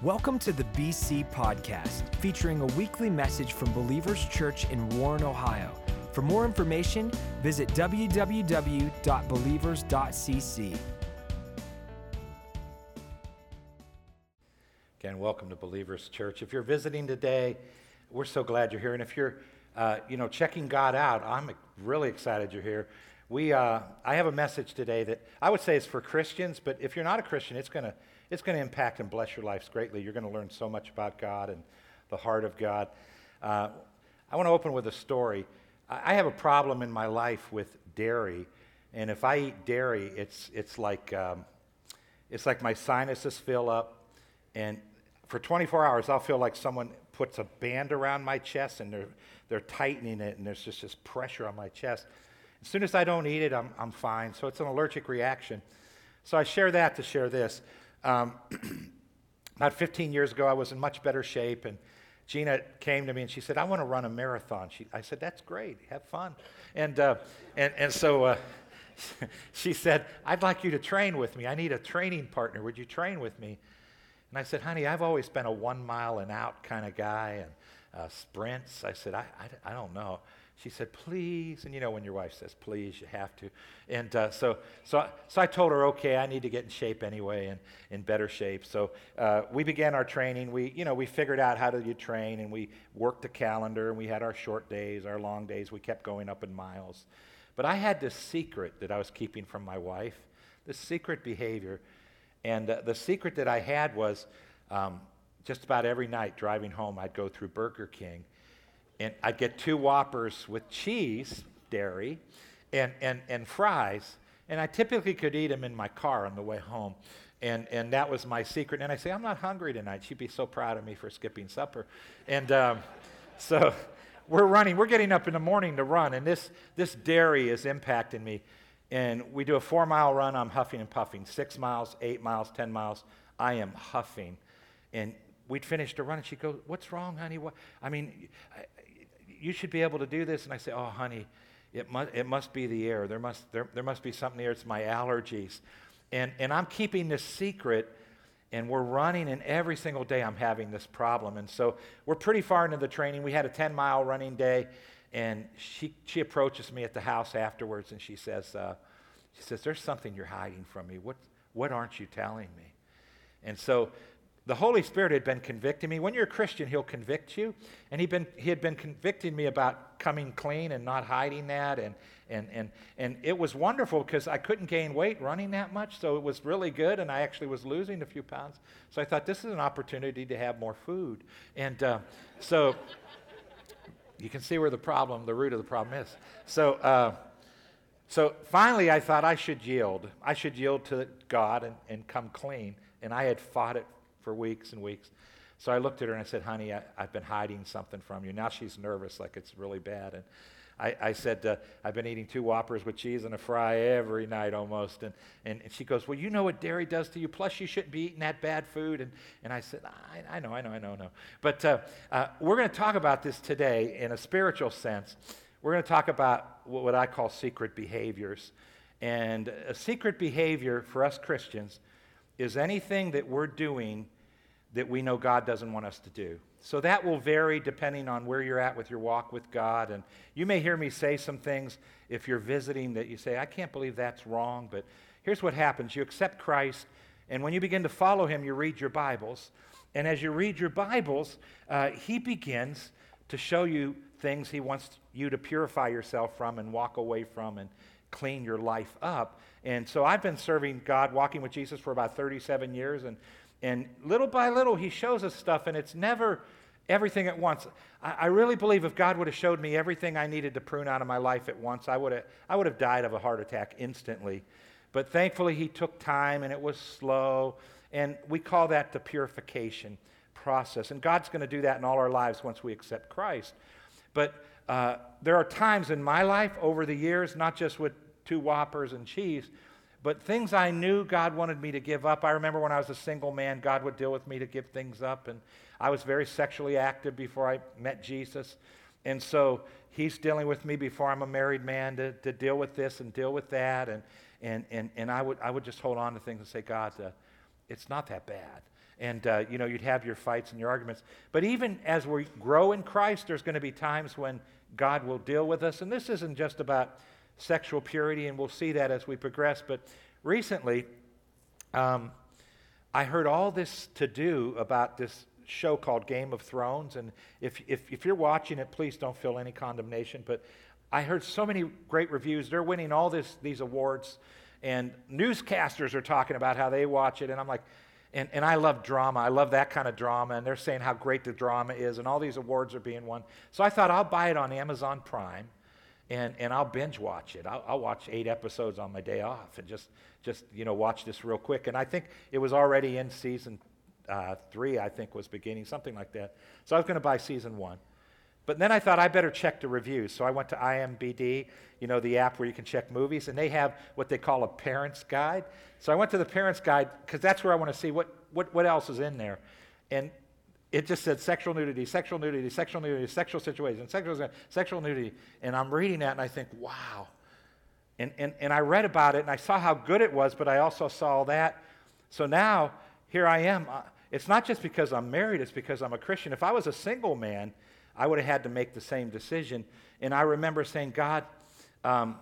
Welcome to the BC Podcast, featuring a weekly message from Believers Church in Warren, Ohio. For more information, visit www.believers.cc. Again, welcome to Believers Church. If you're visiting today, we're so glad you're here. And if you're, uh, you know, checking God out, I'm really excited you're here. We, uh, I have a message today that I would say is for Christians, but if you're not a Christian, it's going to it's going to impact and bless your lives greatly. You're going to learn so much about God and the heart of God. Uh, I want to open with a story. I have a problem in my life with dairy, and if I eat dairy, it's, it's, like, um, it's like my sinuses fill up, and for 24 hours, I'll feel like someone puts a band around my chest and they're, they're tightening it, and there's just this pressure on my chest. As soon as I don't eat it, I'm, I'm fine. So it's an allergic reaction. So I share that to share this. Um, about 15 years ago, I was in much better shape, and Gina came to me and she said, I want to run a marathon. She, I said, That's great. Have fun. And, uh, and, and so uh, she said, I'd like you to train with me. I need a training partner. Would you train with me? And I said, Honey, I've always been a one mile and out kind of guy and uh, sprints. I said, I, I, I don't know she said, please. And you know, when your wife says please, you have to. And uh, so, so, so I told her, okay, I need to get in shape anyway and in better shape. So uh, we began our training. We, you know, we figured out how to you train and we worked the calendar and we had our short days, our long days. We kept going up in miles. But I had this secret that I was keeping from my wife, this secret behavior. And uh, the secret that I had was um, just about every night driving home, I'd go through Burger King and I'd get two Whoppers with cheese, dairy, and, and, and fries. And I typically could eat them in my car on the way home. And, and that was my secret. And I say, I'm not hungry tonight. She'd be so proud of me for skipping supper. And um, so we're running, we're getting up in the morning to run. And this, this dairy is impacting me. And we do a four mile run, I'm huffing and puffing. Six miles, eight miles, 10 miles, I am huffing. And we'd finished the run, and she'd go, What's wrong, honey? What? I mean, you should be able to do this. And I say, oh, honey, it must, it must be the air. There must, there, there must be something there. It's my allergies. And, and I'm keeping this secret, and we're running, and every single day I'm having this problem. And so we're pretty far into the training. We had a 10 mile running day, and she, she approaches me at the house afterwards, and she says, uh, she says, There's something you're hiding from me. What, what aren't you telling me? And so the Holy Spirit had been convicting me. When you're a Christian, He'll convict you. And he'd been, he had been convicting me about coming clean and not hiding that. And, and, and, and it was wonderful because I couldn't gain weight running that much. So it was really good. And I actually was losing a few pounds. So I thought this is an opportunity to have more food. And uh, so you can see where the problem, the root of the problem is. So, uh, so finally, I thought I should yield. I should yield to God and, and come clean. And I had fought it for weeks and weeks. So I looked at her and I said, honey, I, have been hiding something from you. Now she's nervous, like it's really bad. And I, I said, uh, I've been eating two Whoppers with cheese and a fry every night almost. And, and, and, she goes, Well, you know what dairy does to you. Plus, you shouldn't be eating that bad food. And, and I said, I, I know, I know, I know, I know. But uh, uh, we're going to talk about this today in a spiritual sense. We're going to talk about what I call secret behaviors. And a secret behavior for us Christians is anything that we're doing that we know God doesn't want us to do. So that will vary depending on where you're at with your walk with God. And you may hear me say some things if you're visiting that you say, I can't believe that's wrong. But here's what happens you accept Christ, and when you begin to follow him, you read your Bibles. And as you read your Bibles, uh, he begins to show you things he wants you to purify yourself from and walk away from and clean your life up. And so I've been serving God, walking with Jesus for about 37 years. And and little by little, he shows us stuff, and it's never everything at once. I, I, really believe if God would have showed me everything I needed to prune out of my life at once, I would have, I would have died of a heart attack instantly. But thankfully, he took time, and it was slow. And we call that the purification process. And God's going to do that in all our lives once we accept Christ. But uh, there are times in my life over the years, not just with two Whoppers and cheese, but things I knew God wanted me to give up. I remember when I was a single man, God would deal with me to give things up. And I was very sexually active before I met Jesus. And so he's dealing with me before I'm a married man to, to deal with this and deal with that. And, and, and, and I, would, I would just hold on to things and say, God, uh, it's not that bad. and uh, you know you'd have your fights and your arguments but even as we grow in christ there's going to be times when god will deal with us and this isn't just about sexual purity and we'll see that as we progress but recently um, i heard all this to do about this show called game of thrones and if, if, if you're watching it please don't feel any condemnation but i heard so many great reviews they're winning all this, these awards and newscasters are talking about how they watch it and i'm like and, and I love drama. I love that kind of drama. And they're saying how great the drama is, and all these awards are being won. So I thought I'll buy it on Amazon Prime and, and I'll binge watch it. I'll, I'll watch eight episodes on my day off and just, just, you know, watch this real quick. And I think it was already in season uh, three, I think was beginning, something like that. So I was going to buy season one. But then I thought I better check the reviews. So I went to IMDb, you know, the app where you can check movies, and they have what they call a parent's guide. So I went to the parent's guide because that's where I want to see what, what, what else is in there. And it just said sexual nudity, sexual nudity, sexual nudity, sexual situation, sexual, sexual nudity. And I'm reading that and I think, wow. And, and, and I read about it and I saw how good it was, but I also saw that. So now, here I am. Uh, it's not just because I'm married, it's because I'm a Christian. If I was a single man, I would have had to make the same decision. And I remember saying, God, um,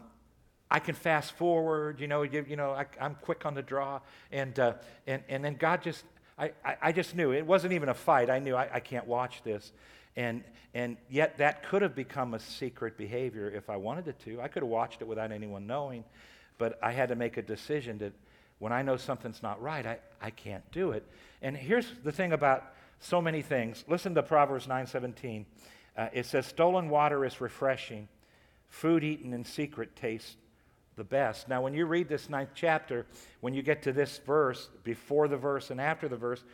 I can fast forward, you know, you, you know, I, am quick on the draw. And, uh, and, and then God just, I, I, I, just knew. It wasn't even a fight. I knew I, I can't watch this. And, and yet that could have become a secret behavior if I wanted it to. I could have watched it without anyone knowing. But I had to make a decision that when I know something's not right, I, I can't do it. And here's the thing about so many things. Listen to Proverbs 9:17. Uh, it says, "Stolen water is refreshing; food eaten in secret tastes the best." Now, when you read this ninth chapter, when you get to this verse, before the verse and after the verse,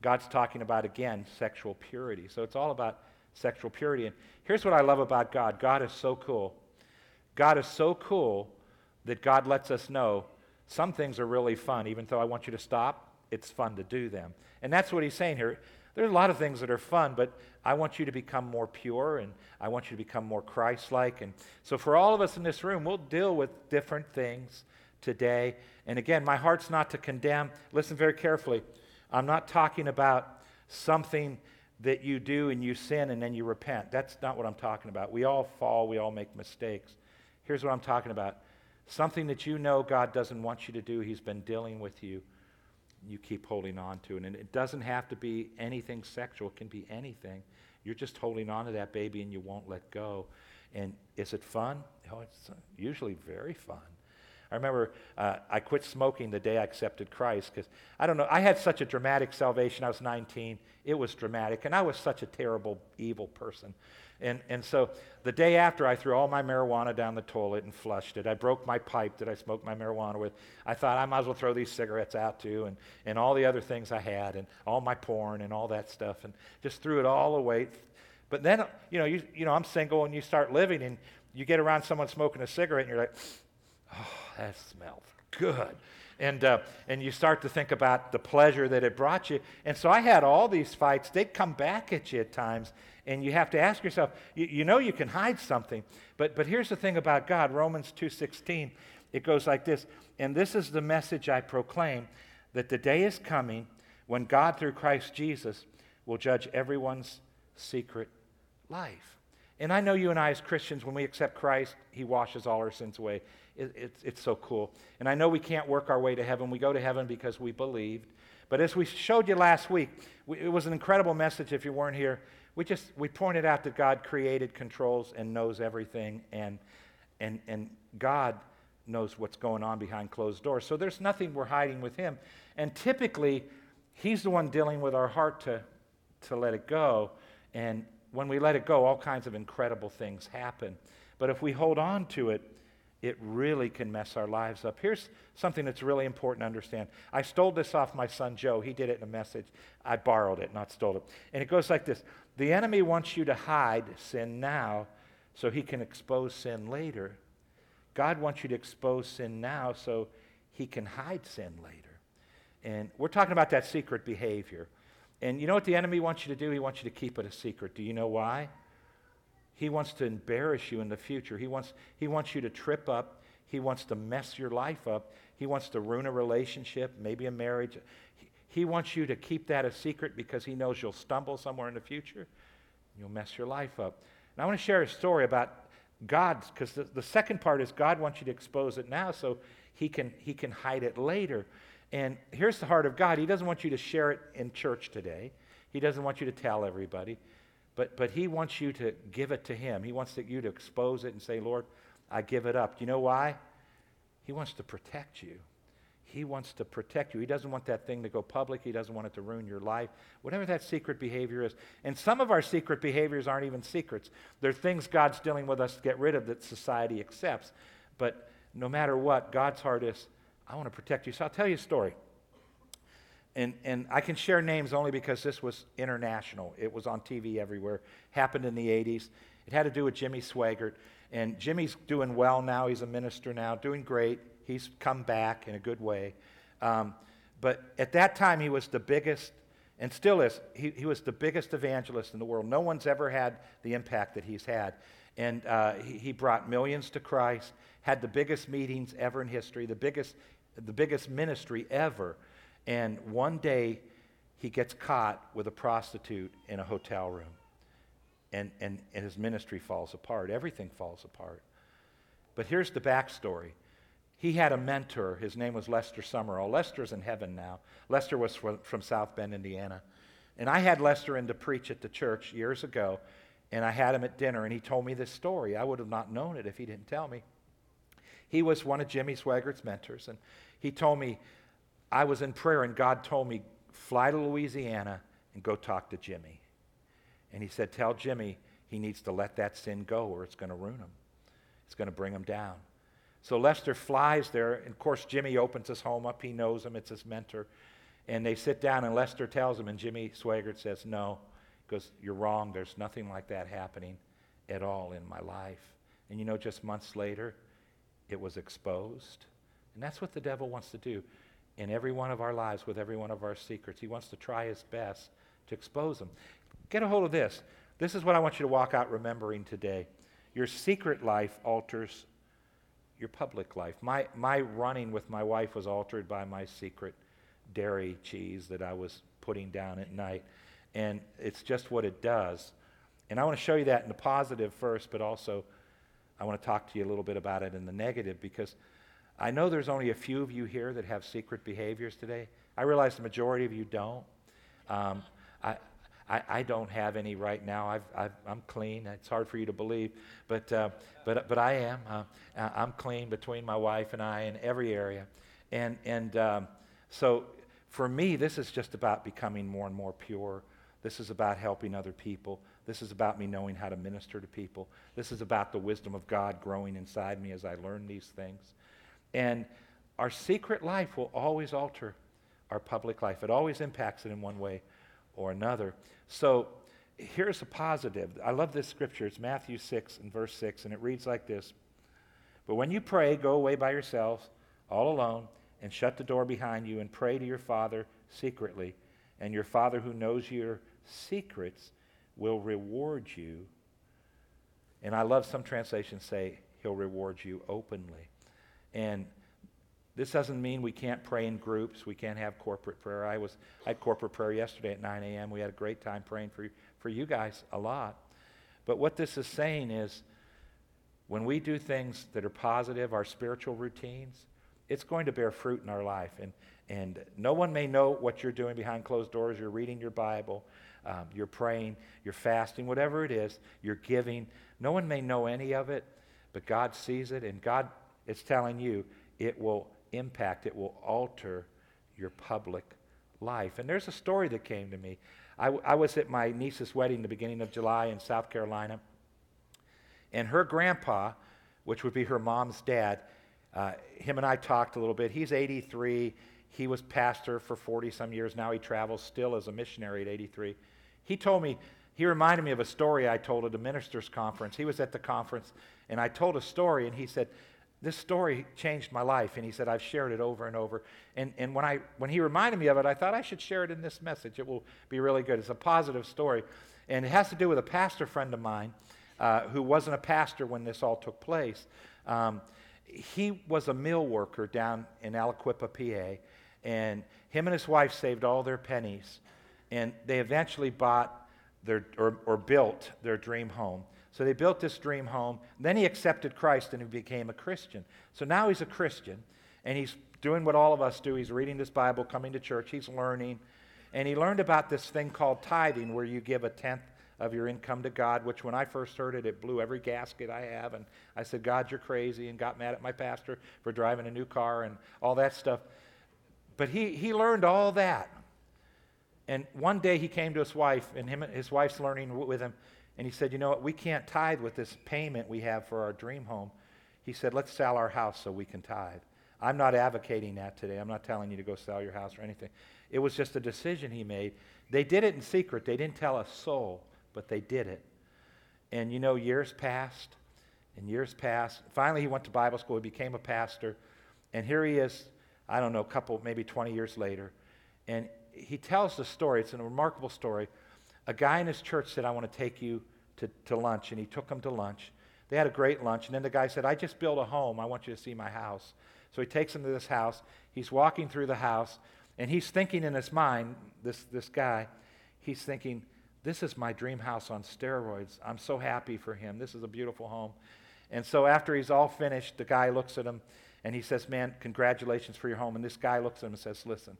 God's talking about again sexual purity. So it's all about sexual purity. And here's what I love about God: God is so cool. God is so cool that God lets us know some things are really fun, even though I want you to stop. It's fun to do them. And that's what he's saying here. There's a lot of things that are fun, but I want you to become more pure and I want you to become more Christ like. And so, for all of us in this room, we'll deal with different things today. And again, my heart's not to condemn. Listen very carefully. I'm not talking about something that you do and you sin and then you repent. That's not what I'm talking about. We all fall, we all make mistakes. Here's what I'm talking about something that you know God doesn't want you to do, He's been dealing with you you keep holding on to. And it doesn't have to be anything sexual, it can be anything. You're just holding on to that baby and you won't let go. And is it fun? Oh, it's usually very fun. I remember uh, I quit smoking the day I accepted Christ because I don't know, I had such a dramatic salvation. I was 19. It was dramatic, and I was such a terrible, evil person. And, and so the day after, I threw all my marijuana down the toilet and flushed it. I broke my pipe that I smoked my marijuana with. I thought I might as well throw these cigarettes out too, and, and all the other things I had, and all my porn and all that stuff, and just threw it all away. But then, you know, you, you know, I'm single, and you start living, and you get around someone smoking a cigarette, and you're like, oh, that smells good and, uh, and you start to think about the pleasure that it brought you. And so I had all these fights. They'd come back at you at times, and you have to ask yourself, you, you know you can hide something. But, but here's the thing about God, Romans 2.16, it goes like this, and this is the message I proclaim, that the day is coming when God, through Christ Jesus, will judge everyone's secret life. And I know you and I, as Christians, when we accept Christ, He washes all our sins away. It, it's, it's so cool. And I know we can't work our way to heaven. We go to heaven because we believed. But as we showed you last week, we, it was an incredible message if you weren't here. We just we pointed out that God created, controls, and knows everything, and, and, and God knows what's going on behind closed doors. So there's nothing we're hiding with Him. And typically, He's the one dealing with our heart to, to let it go. And when we let it go, all kinds of incredible things happen. But if we hold on to it, it really can mess our lives up. Here's something that's really important to understand. I stole this off my son Joe. He did it in a message. I borrowed it, not stole it. And it goes like this The enemy wants you to hide sin now so he can expose sin later. God wants you to expose sin now so he can hide sin later. And we're talking about that secret behavior. And you know what the enemy wants you to do? He wants you to keep it a secret. Do you know why? He wants to embarrass you in the future. He wants, he wants you to trip up. He wants to mess your life up. He wants to ruin a relationship, maybe a marriage. He, wants you to keep that a secret because He knows you'll stumble somewhere in the future. You'll mess your life up. And I want to share a story about God, because the, the second part is God wants you to expose it now so he can, he can hide it later. And here's the heart of God He doesn't want you to share it in church today, He doesn't want you to tell everybody, but, but He wants you to give it to Him. He wants to, you to expose it and say, Lord, I give it up. Do you know why? He wants to protect you. He wants to protect you. He doesn't want that thing to go public. He doesn't want it to ruin your life. Whatever that secret behavior is. And some of our secret behaviors aren't even secrets. They're things God's dealing with us to get rid of that society accepts. But no matter what, God's heart is, I want to protect you. So I'll tell you a story. And, and I can share names only because this was international. It was on TV everywhere. Happened in the 80s. It had to do with Jimmy Swaggart. And Jimmy's doing well now. He's a minister now, doing great. He's come back in a good way. Um, but at that time, he was the biggest, and still is, he, he was the biggest evangelist in the world. No one's ever had the impact that he's had. And uh, he, he brought millions to Christ, had the biggest meetings ever in history, the biggest, the biggest ministry ever. And one day, he gets caught with a prostitute in a hotel room. And, and, and his ministry falls apart. Everything falls apart. But here's the backstory he had a mentor. His name was Lester Sumrall. Lester's in heaven now. Lester was from, from South Bend, Indiana. And I had Lester in to preach at the church years ago, and I had him at dinner, and he told me this story. I would have not known it if he didn't tell me. He was one of Jimmy Swaggart's mentors, and he told me, I was in prayer, and God told me, fly to Louisiana and go talk to Jimmy. And he said, Tell Jimmy he needs to let that sin go, or it's going to ruin him, it's going to bring him down. So Lester flies there, and of course, Jimmy opens his home up. He knows him, it's his mentor. And they sit down, and Lester tells him, and Jimmy Swaggart says, No. Goes, You're wrong. There's nothing like that happening at all in my life. And you know, just months later, it was exposed. And that's what the devil wants to do in every one of our lives with every one of our secrets. He wants to try his best to expose them. Get a hold of this. This is what I want you to walk out remembering today. Your secret life alters your public life. My, my running with my wife was altered by my secret dairy cheese that I was putting down at night. And it's just what it does. And I want to show you that in the positive first, but also I want to talk to you a little bit about it in the negative because I know there's only a few of you here that have secret behaviors today. I realize the majority of you don't. Um, I, I, I don't have any right now. I've, i am clean. It's hard for you to believe, but, uh, but, but I am. Uh, I'm clean between my wife and I in every area. And, and um, so for me, this is just about becoming more and more pure. This is about helping other people. This is about me knowing how to minister to people. This is about the wisdom of God growing inside me as I learn these things. And our secret life will always alter our public life, it always impacts it in one way or another. So here's a positive. I love this scripture. It's Matthew 6 and verse 6, and it reads like this But when you pray, go away by yourselves, all alone, and shut the door behind you, and pray to your Father secretly. And your Father who knows your secrets will reward you. And I love some translations say, He'll reward you openly. And this doesn't mean we can't pray in groups. We can't have corporate prayer. I was I had corporate prayer yesterday at 9 a.m. We had a great time praying for, for you guys a lot. But what this is saying is when we do things that are positive, our spiritual routines, it's going to bear fruit in our life. And, and no one may know what you're doing behind closed doors. You're reading your Bible, um, you're praying, you're fasting, whatever it is, you're giving. No one may know any of it, but God sees it, and God is telling you it will impact, it will alter your public life. And there's a story that came to me. I, I was at my niece's wedding the beginning of July in South Carolina, and her grandpa, which would be her mom's dad, uh, him and I talked a little bit. He's 83. He was pastor for 40 some years. Now he travels still as a missionary at 83. He told me, he reminded me of a story I told at a minister's conference. He was at the conference, and I told a story, and he said, this story changed my life. And he said, I've shared it over and over. And, and when, I, when he reminded me of it, I thought I should share it in this message. It will be really good. It's a positive story. And it has to do with a pastor friend of mine uh, who wasn't a pastor when this all took place. Um, he was a mill worker down in Aliquippa, PA. And him and his wife saved all their pennies, and they eventually bought their, or, or built their dream home. So they built this dream home. Then he accepted Christ and he became a Christian. So now he's a Christian, and he's doing what all of us do. He's reading this Bible, coming to church, he's learning. And he learned about this thing called tithing, where you give a tenth of your income to God, which when I first heard it, it blew every gasket I have. And I said, God, you're crazy, and got mad at my pastor for driving a new car and all that stuff. But he, he learned all that. And one day he came to his wife, and him, his wife's learning with him, and he said, You know what? We can't tithe with this payment we have for our dream home. He said, Let's sell our house so we can tithe. I'm not advocating that today. I'm not telling you to go sell your house or anything. It was just a decision he made. They did it in secret. They didn't tell a soul, but they did it. And you know, years passed, and years passed. Finally, he went to Bible school. He became a pastor. And here he is, I don't know, a couple, maybe 20 years later. And he tells the story. It's a remarkable story. A guy in his church said, I want to take you to, to lunch. And he took him to lunch. They had a great lunch. And then the guy said, I just built a home. I want you to see my house. So he takes him to this house. He's walking through the house. And he's thinking in his mind, this, this guy, he's thinking, this is my dream house on steroids. I'm so happy for him. This is a beautiful home. And so after he's all finished, the guy looks at him and he says, Man, congratulations for your home. And this guy looks at him and says, Listen,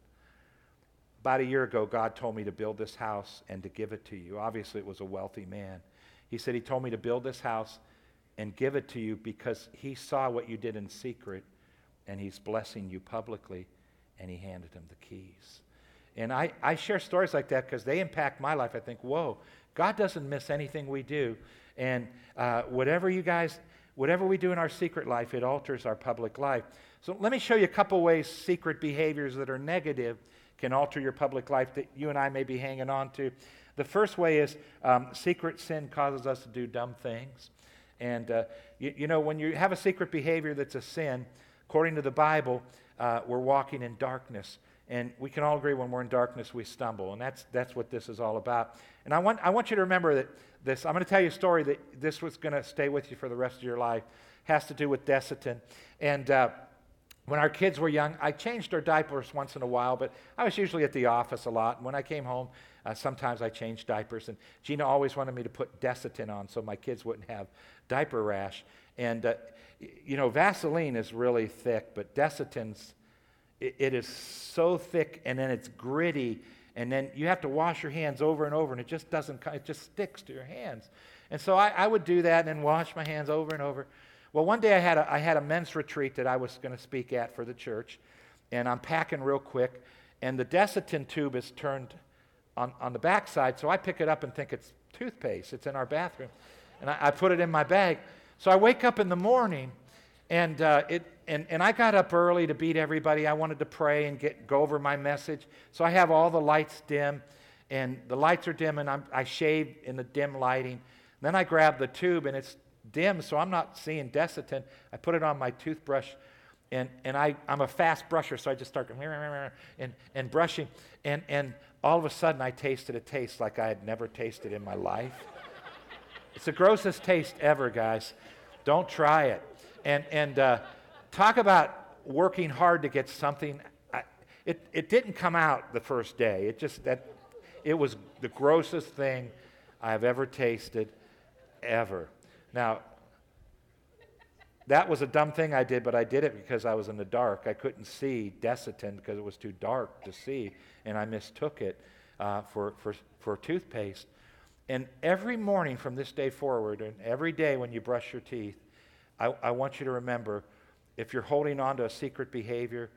about a year ago, God told me to build this house and to give it to you. Obviously, it was a wealthy man. He said, He told me to build this house and give it to you because he saw what you did in secret and he's blessing you publicly. And he handed him the keys. And I, I share stories like that because they impact my life. I think, whoa, God doesn't miss anything we do. And uh, whatever you guys, whatever we do in our secret life, it alters our public life. So let me show you a couple ways secret behaviors that are negative can alter your public life that you and I may be hanging on to. The first way is um, secret sin causes us to do dumb things. And, uh, you, you, know, when you have a secret behavior that's a sin, according to the Bible, uh, we're walking in darkness. And we can all agree when we're in darkness, we stumble. And that's, that's what this is all about. And I want, I want you to remember that this, I'm going to tell you a story that this was going to stay with you for the rest of your life. Has to do with Desitin. And uh, when our kids were young, I changed their diapers once in a while, but I was usually at the office a lot. And when I came home, uh, sometimes I changed diapers. And Gina always wanted me to put Desitin on so my kids wouldn't have diaper rash. And, uh, you know, Vaseline is really thick, but Desitin's it, it is so thick and then it's gritty and then you have to wash your hands over and over and it just doesn't it just sticks to your hands and so i, I would do that and then wash my hands over and over well one day i had a, I had a men's retreat that i was going to speak at for the church and i'm packing real quick and the desitin tube is turned on, on the back side so i pick it up and think it's toothpaste it's in our bathroom and i, I put it in my bag so i wake up in the morning and, uh, it, and, and I got up early to beat everybody. I wanted to pray and get, go over my message. So I have all the lights dim, and the lights are dim, and I'm, I shave in the dim lighting. Then I grab the tube, and it's dim, so I'm not seeing Desitin. I put it on my toothbrush, and, and I, I'm a fast brusher, so I just start and, and brushing. And, and all of a sudden, I tasted a taste like I had never tasted in my life. it's the grossest taste ever, guys. Don't try it. And, and uh, talk about working hard to get something. It, it didn't come out the first day. It just, that, it was the grossest thing I've ever tasted, ever. Now, that was a dumb thing I did, but I did it because I was in the dark. I couldn't see Desitin because it was too dark to see, and I mistook it uh, for, for, for toothpaste. And every morning from this day forward, and every day when you brush your teeth, I, I want you to remember if you're holding on to a secret behavior,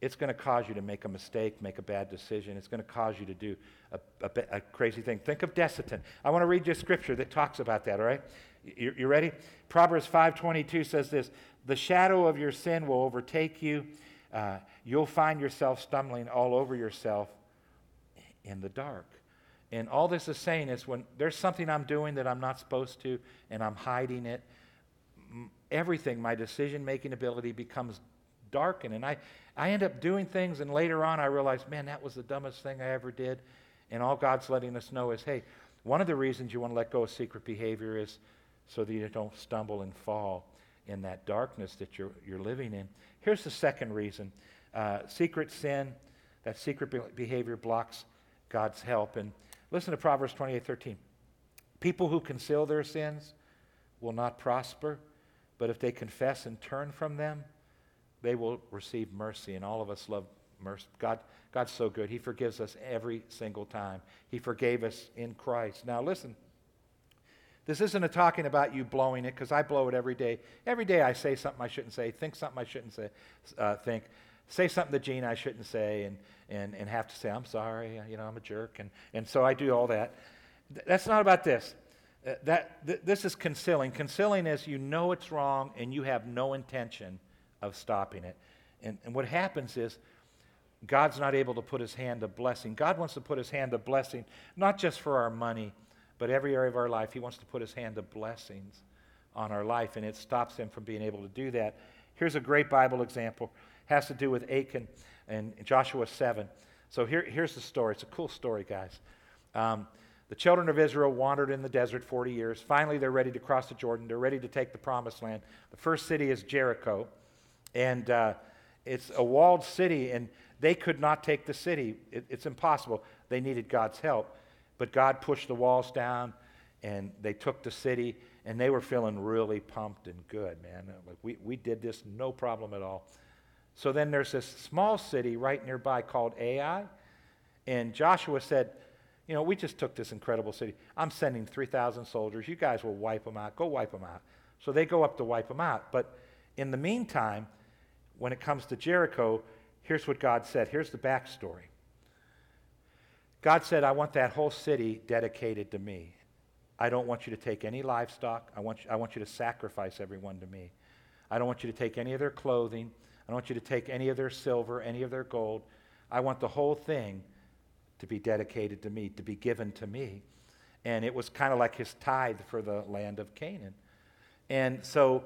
it's going to cause you to make a mistake, make a bad decision. It's going to cause you to do a, a, a crazy thing. Think of Desitin. I want to read you a scripture that talks about that, all right? You, you ready? Proverbs 5.22 says this, The shadow of your sin will overtake you. Uh, you'll find yourself stumbling all over yourself in the dark. And all this is saying is when there's something I'm doing that I'm not supposed to and I'm hiding it, everything, my decision making ability becomes darkened. And I, I end up doing things, and later on I realize, man, that was the dumbest thing I ever did. And all God's letting us know is, hey, one of the reasons you want to let go of secret behavior is so that you don't stumble and fall in that darkness that you're, you're living in. Here's the second reason uh, secret sin. that secret behavior blocks God's help. And listen to Proverbs 28 13. People who conceal their sins will not prosper, but if they confess and turn from them, they will receive mercy. And all of us love mercy. God, God's so good. He forgives us every single time. He forgave us in Christ. Now, listen. This isn't a talking about you blowing it, because I blow it every day. Every day I say something I shouldn't say, think something I shouldn't say, uh, think, say something to Gene I shouldn't say, and, and, and have to say, I'm sorry, you know, I'm a jerk. And, and so I do all that. That's not about this. Uh, that, th- this is concealing. Concealing is you know it's wrong and you have no intention of stopping it. And, and what happens is God's not able to put his hand of blessing. God wants to put his hand of blessing, not just for our money, but every area of our life. He wants to put his hand of blessings on our life, and it stops him from being able to do that. Here's a great Bible example. It has to do with Achan and Joshua 7. So here, here's the story. It's a cool story, guys. Um, the children of Israel wandered in the desert 40 years. Finally, they're ready to cross the Jordan. They're ready to take the promised land. The first city is Jericho, and uh, it's a walled city, and they could not take the city. It, it's impossible. They needed God's help. But God pushed the walls down and they took the city and they were feeling really pumped and good, man. Like we, we did this no problem at all. So then there's this small city right nearby called Ai. And Joshua said, You know, we just took this incredible city. I'm sending 3,000 soldiers. You guys will wipe them out. Go wipe them out. So they go up to wipe them out. But in the meantime, when it comes to Jericho, here's what God said. Here's the backstory. God said, I want that whole city dedicated to me. I don't want you to take any livestock. I want, you, I want you to sacrifice everyone to me. I don't want you to take any of their clothing. I don't want you to take any of their silver, any of their gold. I want the whole thing to be dedicated to me, to be given to me. And it was kind of like his tithe for the land of Canaan. And so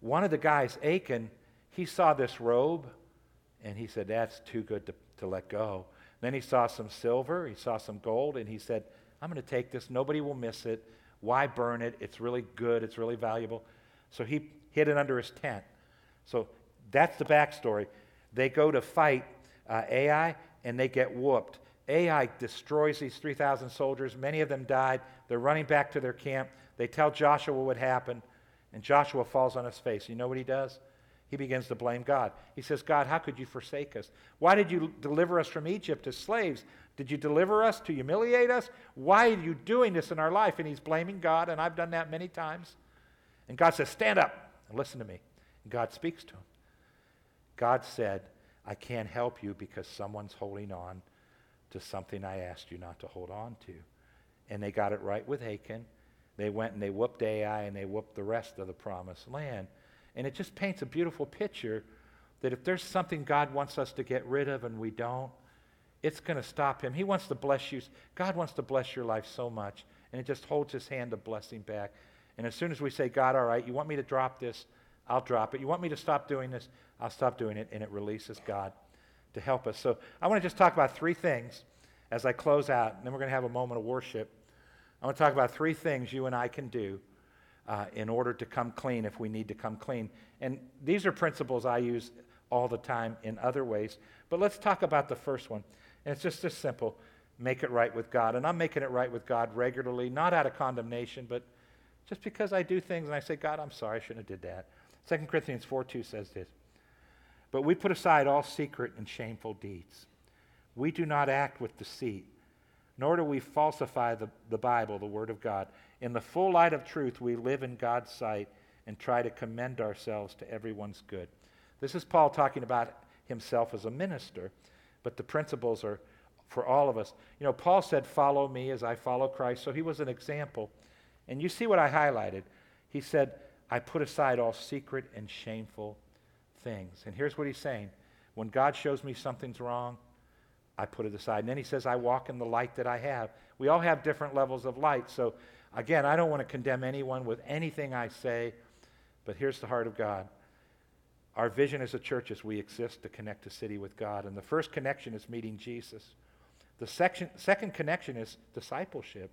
one of the guys, Achan, he saw this robe and he said, That's too good to, to let go. Then he saw some silver, he saw some gold, and he said, I'm going to take this. Nobody will miss it. Why burn it? It's really good, it's really valuable. So he hid it under his tent. So that's the backstory. They go to fight uh, Ai, and they get whooped. Ai destroys these 3,000 soldiers. Many of them died. They're running back to their camp. They tell Joshua what happened, and Joshua falls on his face. You know what he does? He begins to blame God. He says, God, how could you forsake us? Why did you deliver us from Egypt as slaves? Did you deliver us to humiliate us? Why are you doing this in our life? And he's blaming God, and I've done that many times. And God says, Stand up and listen to me. And God speaks to him. God said, I can't help you because someone's holding on to something I asked you not to hold on to. And they got it right with Achan. They went and they whooped Ai and they whooped the rest of the promised land. And it just paints a beautiful picture that if there's something God wants us to get rid of and we don't, it's going to stop him. He wants to bless you. God wants to bless your life so much, and it just holds his hand of blessing back. And as soon as we say, God, all right, you want me to drop this, I'll drop it. You want me to stop doing this, I'll stop doing it. And it releases God to help us. So I want to just talk about three things as I close out, and then we're going to have a moment of worship. I want to talk about three things you and I can do uh, in order to come clean if we need to come clean. And these are principles I use all the time in other ways. But let's talk about the first one. And it's just this simple make it right with God. And I'm making it right with God regularly, not out of condemnation, but just because I do things and I say, God, I'm sorry, I shouldn't have did that. 2 Corinthians 4 2 says this. But we put aside all secret and shameful deeds. We do not act with deceit, nor do we falsify the, the Bible, the Word of God. In the full light of truth, we live in God's sight and try to commend ourselves to everyone's good. This is Paul talking about himself as a minister, but the principles are for all of us. You know, Paul said, Follow me as I follow Christ. So he was an example. And you see what I highlighted. He said, I put aside all secret and shameful things. And here's what he's saying when God shows me something's wrong, I put it aside. And then he says, I walk in the light that I have. We all have different levels of light. So Again, I don't want to condemn anyone with anything I say, but here's the heart of God. Our vision as a church is we exist to connect the city with God. And the first connection is meeting Jesus. The section, second connection is discipleship,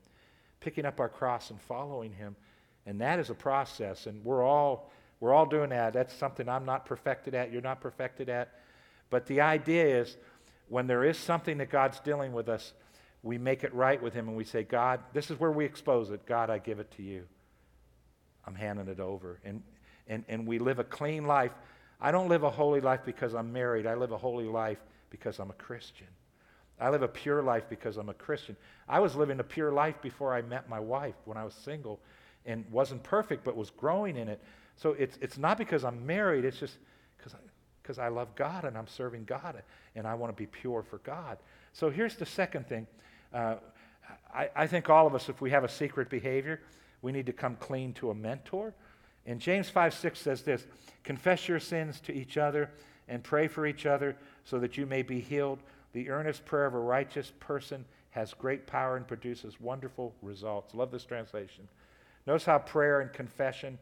picking up our cross and following him. And that is a process. And we're all, we're all doing that. That's something I'm not perfected at, you're not perfected at. But the idea is when there is something that God's dealing with us, we make it right with Him and we say, God, this is where we expose it. God, I give it to you. I'm handing it over. And, and, and we live a clean life. I don't live a holy life because I'm married. I live a holy life because I'm a Christian. I live a pure life because I'm a Christian. I was living a pure life before I met my wife when I was single and wasn't perfect but was growing in it. So it's, it's not because I'm married, it's just because I, I love God and I'm serving God and I want to be pure for God. So here's the second thing. Uh, I, I think all of us, if we have a secret behavior, we need to come clean to a mentor. And James 5 6 says this Confess your sins to each other and pray for each other so that you may be healed. The earnest prayer of a righteous person has great power and produces wonderful results. Love this translation. Notice how prayer and confession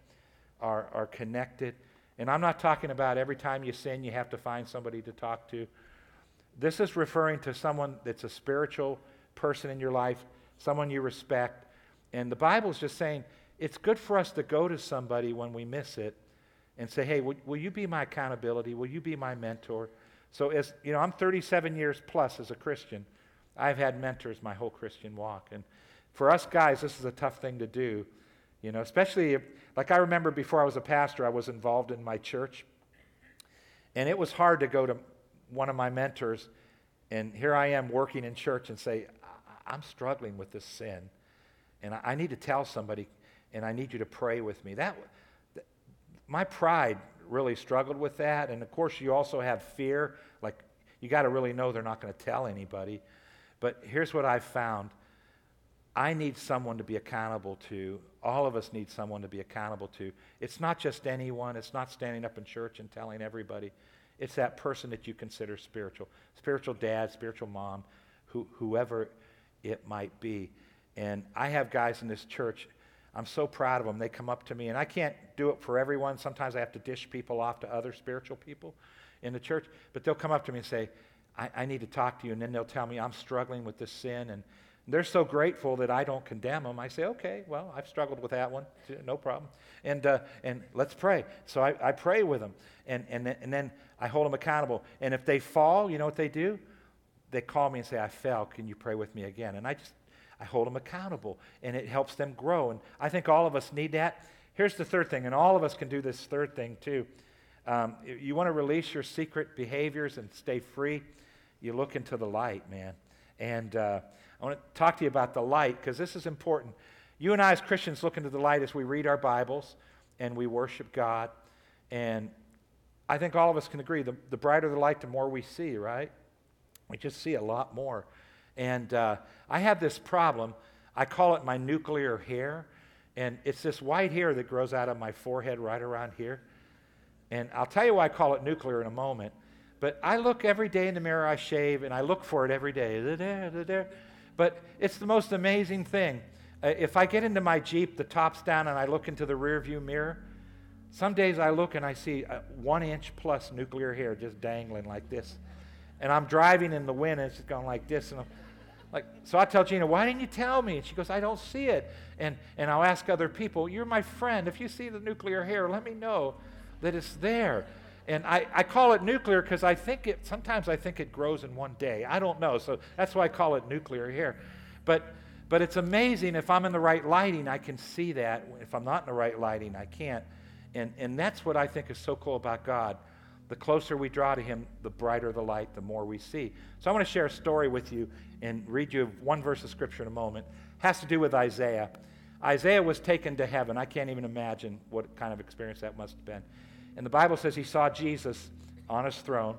are, are connected. And I'm not talking about every time you sin, you have to find somebody to talk to. This is referring to someone that's a spiritual person in your life, someone you respect. And the Bible is just saying it's good for us to go to somebody when we miss it and say, hey, will, will you be my accountability? Will you be my mentor? So, as you know, I'm 37 years plus as a Christian. I've had mentors my whole Christian walk. And for us guys, this is a tough thing to do. You know, especially if, like I remember before I was a pastor, I was involved in my church. And it was hard to go to one of my mentors, and here I am working in church and say, I'm struggling with this sin. And I, I need to tell somebody, and I need you to pray with me. That, my pride really struggled with that. And of course, you also have fear. Like, you got to really know they're not going to tell anybody. But here's what I've found I need someone to be accountable to. All of us need someone to be accountable to. It's not just anyone, it's not standing up in church and telling everybody. It's that person that you consider spiritual spiritual dad, spiritual mom, who, whoever it might be. And I have guys in this church I'm so proud of them. They come up to me, and I can't do it for everyone. Sometimes I have to dish people off to other spiritual people in the church. But they'll come up to me and say, I, I need to talk to you. And then they'll tell me, I'm struggling with this sin. And they're so grateful that I don't condemn them. I say, okay, well, I've struggled with that one. No problem. And, uh, and let's pray. So I, I pray with them. And, and, then, and then I hold them accountable. And if they fall, you know what they do? They call me and say, I fell. Can you pray with me again? And I just I hold them accountable, and it helps them grow. And I think all of us need that. Here's the third thing, and all of us can do this third thing too. Um, you want to release your secret behaviors and stay free, you look into the light, man. And uh, I want to talk to you about the light because this is important. You and I, as Christians, look into the light as we read our Bibles and we worship God. And I think all of us can agree the, the brighter the light, the more we see, right? We just see a lot more. And uh, I have this problem. I call it my nuclear hair. And it's this white hair that grows out of my forehead right around here. And I'll tell you why I call it nuclear in a moment. But I look every day in the mirror, I shave, and I look for it every day. But it's the most amazing thing. Uh, if I get into my Jeep, the top's down, and I look into the rearview mirror, some days I look and I see one inch plus nuclear hair just dangling like this. And I'm driving in the wind, and it's going like this. And I'm, like, so I tell Gina, why didn't you tell me? And she goes, I don't see it. And, and I'll ask other people, you're my friend. If you see the nuclear hair, let me know that it's there. And I, I call it nuclear because I think it, sometimes I think it grows in one day. I don't know. So that's why I call it nuclear here. But, but it's amazing if I'm in the right lighting, I can see that. If I'm not in the right lighting, I can't. And, and that's what I think is so cool about God. The closer we draw to Him, the brighter the light, the more we see. So I want to share a story with you and read you one verse of Scripture in a moment. It has to do with Isaiah. Isaiah was taken to heaven. I can't even imagine what kind of experience that must have been. And the Bible says he saw Jesus on his throne,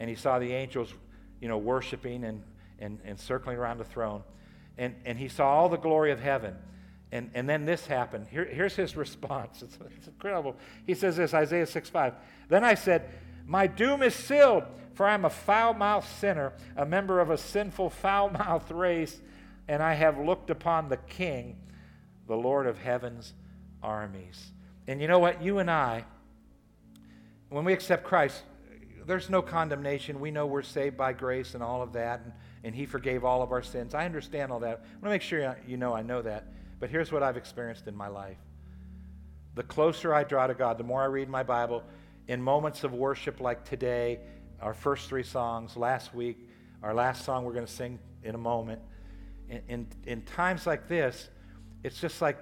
and he saw the angels, you know, worshiping and, and, and circling around the throne. And, and he saw all the glory of heaven. And, and then this happened. Here, here's his response. It's, it's incredible. He says this, Isaiah 6 5. Then I said, My doom is sealed, for I am a foul mouthed sinner, a member of a sinful, foul mouthed race, and I have looked upon the King, the Lord of heaven's armies. And you know what? You and I, when we accept Christ, there's no condemnation. We know we're saved by grace and all of that, and, and He forgave all of our sins. I understand all that. I want to make sure you know I know that. But here's what I've experienced in my life the closer I draw to God, the more I read my Bible, in moments of worship like today, our first three songs, last week, our last song we're going to sing in a moment. In, in, in times like this, it's just like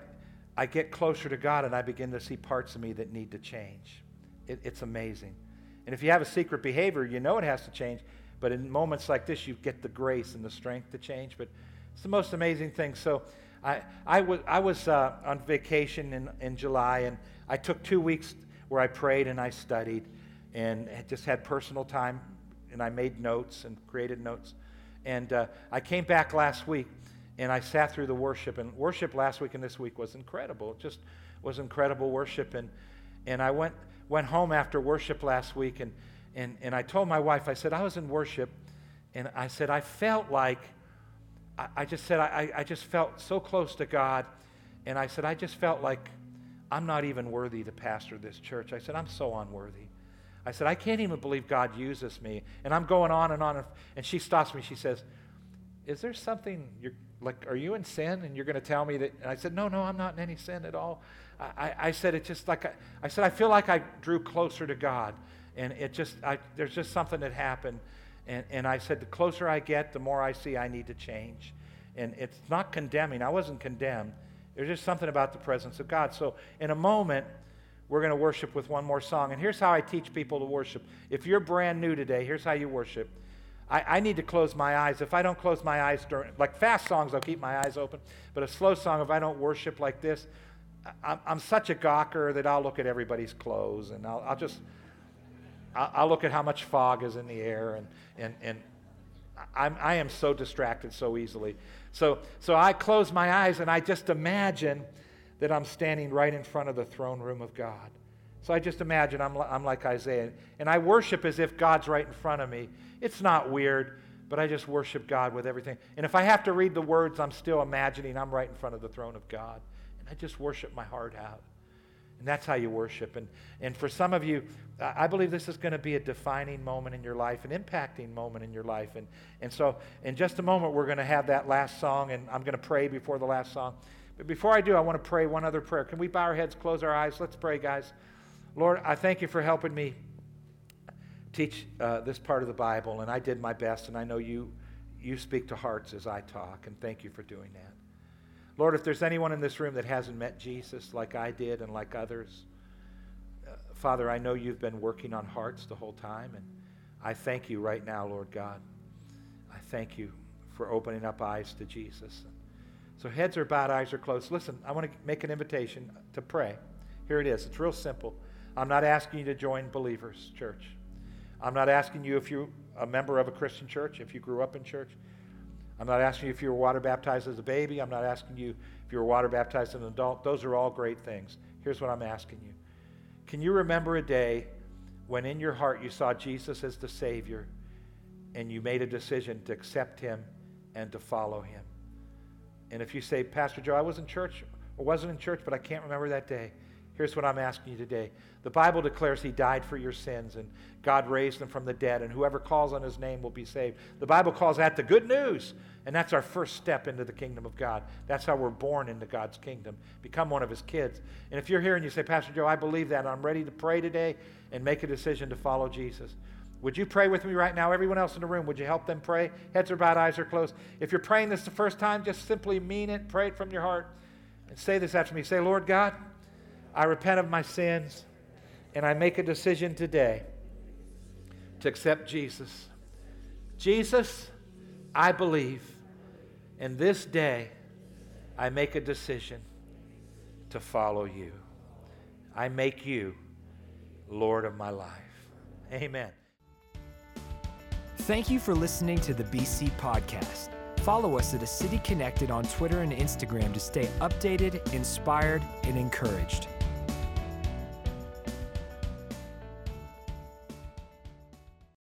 I get closer to God and I begin to see parts of me that need to change. It, it's amazing. And if you have a secret behavior, you know it has to change. But in moments like this, you get the grace and the strength to change. But it's the most amazing thing. So I, I was, I was uh, on vacation in, in July, and I took two weeks where I prayed and I studied and just had personal time, and I made notes and created notes. And uh, I came back last week, and I sat through the worship, and worship last week and this week was incredible. It just was incredible worship, and and I went went home after worship last week, and and and I told my wife, I said I was in worship, and I said I felt like I, I just said, I, I just felt so close to God. And I said, I just felt like I'm not even worthy to pastor this church. I said, I'm so unworthy. I said, I can't even believe God uses me. And I'm going on and on. And she stops me. She says, Is there something you're like, are you in sin? And you're going to tell me that? And I said, No, no, I'm not in any sin at all. I, I said, It's just like, I, I said, I feel like I drew closer to God. And it just, I, there's just something that happened. And, and I said, the closer I get, the more I see I need to change. And it's not condemning. I wasn't condemned. There's just something about the presence of God. So in a moment, we're going to worship with one more song. And here's how I teach people to worship. If you're brand new today, here's how you worship. I, I, need to close my eyes. If I don't close my eyes during, like fast songs, I'll keep my eyes open. But a slow song, if I don't worship like this, I'm, such a gawker that I'll look at everybody's clothes and I'll, I'll just I'll look at how much fog is in the air, and, and, and I'm, I am so distracted so easily. So, so I close my eyes and I just imagine that I'm standing right in front of the throne room of God. So I just imagine I'm, I'm like Isaiah, and I worship as if God's right in front of me. It's not weird, but I just worship God with everything. And if I have to read the words, I'm still imagining I'm right in front of the throne of God. I just worship my heart out. And that's how you worship. And, and for some of you, I believe this is going to be a defining moment in your life, an impacting moment in your life. And, and so, in just a moment, we're going to have that last song, and I'm going to pray before the last song. But before I do, I want to pray one other prayer. Can we bow our heads, close our eyes? Let's pray, guys. Lord, I thank you for helping me teach uh, this part of the Bible, and I did my best, and I know you, you speak to hearts as I talk, and thank you for doing that. Lord, if there's anyone in this room that hasn't met Jesus like I did and like others, uh, Father, I know you've been working on hearts the whole time, and I thank you right now, Lord God. I thank you for opening up eyes to Jesus. So heads are bowed, eyes are closed. Listen, I want to make an invitation to pray. Here it is. It's real simple. I'm not asking you to join Believers Church. I'm not asking you if you're a member of a Christian church, if you grew up in church. I'm not asking you if you were water baptized as a baby. I'm not asking you if you were water baptized as an adult. Those are all great things. Here's what I'm asking you Can you remember a day when in your heart you saw Jesus as the Savior and you made a decision to accept Him and to follow Him? And if you say, Pastor Joe, I was in church or wasn't in church, but I can't remember that day, Here's what I'm asking you today. The Bible declares he died for your sins and God raised him from the dead, and whoever calls on his name will be saved. The Bible calls that the good news, and that's our first step into the kingdom of God. That's how we're born into God's kingdom, become one of his kids. And if you're here and you say, Pastor Joe, I believe that, I'm ready to pray today and make a decision to follow Jesus. Would you pray with me right now? Everyone else in the room, would you help them pray? Heads are bowed, eyes are closed. If you're praying this the first time, just simply mean it, pray it from your heart, and say this after me. Say, Lord God, I repent of my sins, and I make a decision today to accept Jesus. Jesus, I believe, and this day I make a decision to follow you. I make you Lord of my life. Amen. Thank you for listening to the BC Podcast. Follow us at A City Connected on Twitter and Instagram to stay updated, inspired, and encouraged.